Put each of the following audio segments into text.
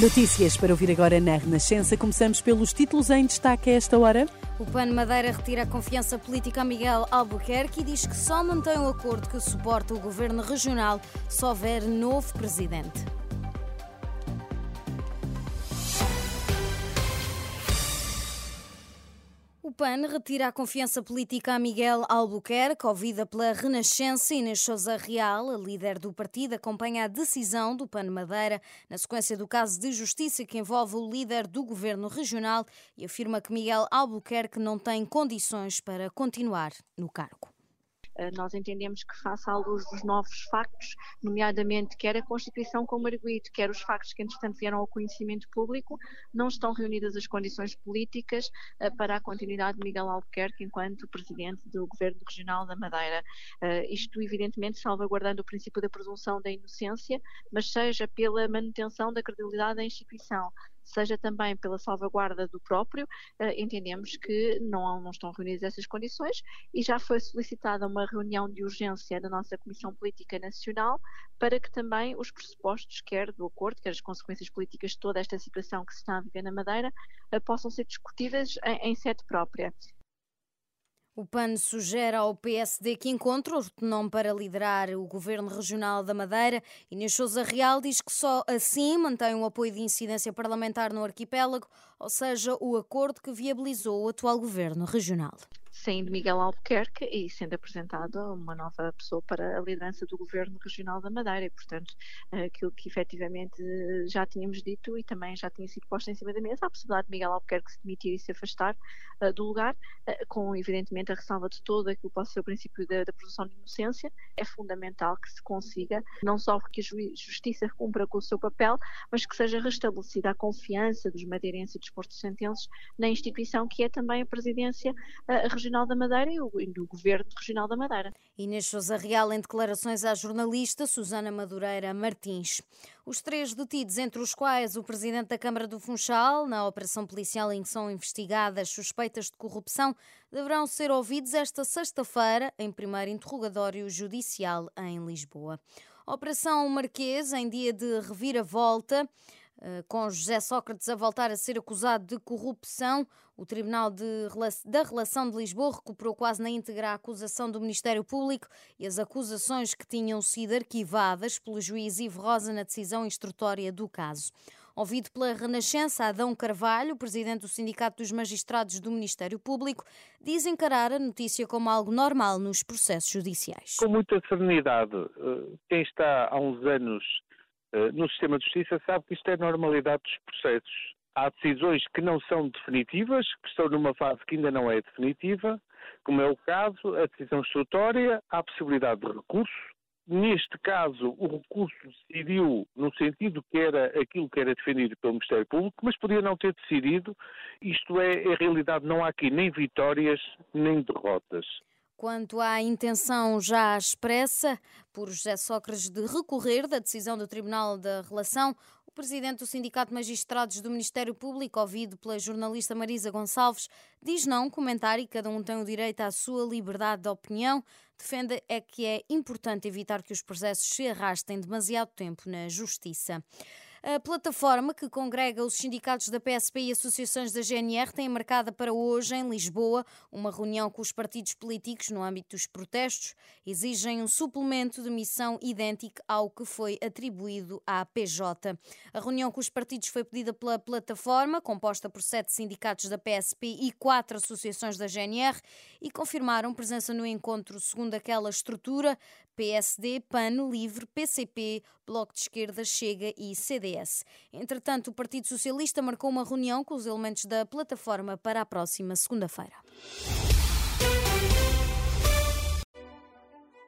Notícias para ouvir agora na Renascença. Começamos pelos títulos em destaque a esta hora. O PAN Madeira retira a confiança política a Miguel Albuquerque e diz que só mantém o acordo que suporta o governo regional se houver novo presidente. PAN retira a confiança política a Miguel Albuquerque, ouvida pela Renascença. Inês Souza Real, a líder do partido, acompanha a decisão do PAN Madeira na sequência do caso de justiça que envolve o líder do governo regional e afirma que Miguel Albuquerque não tem condições para continuar no cargo. Eh, nós entendemos que, face à luz dos novos factos, nomeadamente quer a Constituição como arguído, quer os factos que, entretanto, vieram ao conhecimento público, não estão reunidas as condições políticas eh, para a continuidade de Miguel Albuquerque enquanto Presidente do Governo Regional da Madeira. Eh, isto, evidentemente, salvaguardando o princípio da presunção da inocência, mas seja pela manutenção da credibilidade da instituição seja também pela salvaguarda do próprio, eh, entendemos que não, não estão reunidas essas condições e já foi solicitada uma reunião de urgência da nossa Comissão Política Nacional para que também os pressupostos, quer do acordo, quer as consequências políticas de toda esta situação que se está a viver na Madeira, eh, possam ser discutidas em, em sede própria. O PAN sugere ao PSD que encontre outro nome para liderar o governo regional da Madeira. Inês Souza Real diz que só assim mantém o apoio de incidência parlamentar no arquipélago, ou seja, o acordo que viabilizou o atual governo regional saindo Miguel Albuquerque e sendo apresentada uma nova pessoa para a liderança do Governo Regional da Madeira. E, portanto, aquilo que efetivamente já tínhamos dito e também já tinha sido posto em cima da mesa, a possibilidade de Miguel Albuquerque se demitir e se afastar uh, do lugar, uh, com evidentemente a ressalva de todo aquilo que possa ser o princípio da, da de inocência, é fundamental que se consiga, não só que a justiça cumpra com o seu papel, mas que seja restabelecida a confiança dos madeirenses e dos porto-sentenses na instituição que é também a presidência uh, regional da Madeira e, o, do Governo Regional da Madeira. Inês Sousa Real, em declarações à jornalista Susana Madureira Martins. Os três detidos, entre os quais o presidente da Câmara do Funchal, na operação policial em que são investigadas suspeitas de corrupção, deverão ser ouvidos esta sexta-feira em primeiro interrogatório judicial em Lisboa. Operação Marquês, em dia de reviravolta. Eh, com José Sócrates a voltar a ser acusado de corrupção, o Tribunal de, da Relação de Lisboa recuperou quase na íntegra a acusação do Ministério Público e as acusações que tinham sido arquivadas pelo juiz Ivo Rosa na decisão instrutória do caso. Ouvido pela Renascença, Adão Carvalho, presidente do Sindicato dos Magistrados do Ministério Público, diz encarar a notícia como algo normal nos processos judiciais. Com muita serenidade. Eh, quem está há uns anos no sistema de justiça sabe que isto é normalidade dos processos. Há decisões que não são definitivas, que estão numa fase que ainda não é definitiva, como é o caso, a decisão instrutória, há possibilidade de recurso. Neste caso, o recurso decidiu no sentido que era aquilo que era defendido pelo Ministério Público, mas podia não ter decidido. Isto é, em realidade, não há aqui nem vitórias nem derrotas. Quanto à intenção já expressa por José Sócrates de recorrer da decisão do Tribunal da Relação, o presidente do Sindicato de Magistrados do Ministério Público, ouvido pela jornalista Marisa Gonçalves, diz não comentar e cada um tem o direito à sua liberdade de opinião. Defende é que é importante evitar que os processos se arrastem demasiado tempo na Justiça. A plataforma que congrega os sindicatos da PSP e associações da GNR tem marcada para hoje, em Lisboa, uma reunião com os partidos políticos no âmbito dos protestos. Exigem um suplemento de missão idêntico ao que foi atribuído à PJ. A reunião com os partidos foi pedida pela plataforma, composta por sete sindicatos da PSP e quatro associações da GNR, e confirmaram presença no encontro segundo aquela estrutura PSD, PAN, LIVRE, PCP, Bloco de Esquerda, Chega e CDS. Entretanto, o Partido Socialista marcou uma reunião com os elementos da plataforma para a próxima segunda-feira.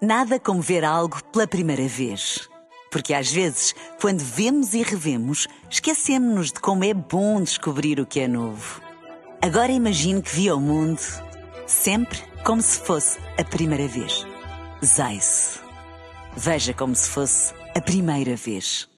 Nada como ver algo pela primeira vez. Porque às vezes, quando vemos e revemos, esquecemos-nos de como é bom descobrir o que é novo. Agora imagine que viu o mundo sempre como se fosse a primeira vez. Zais. Veja como se fosse a primeira vez.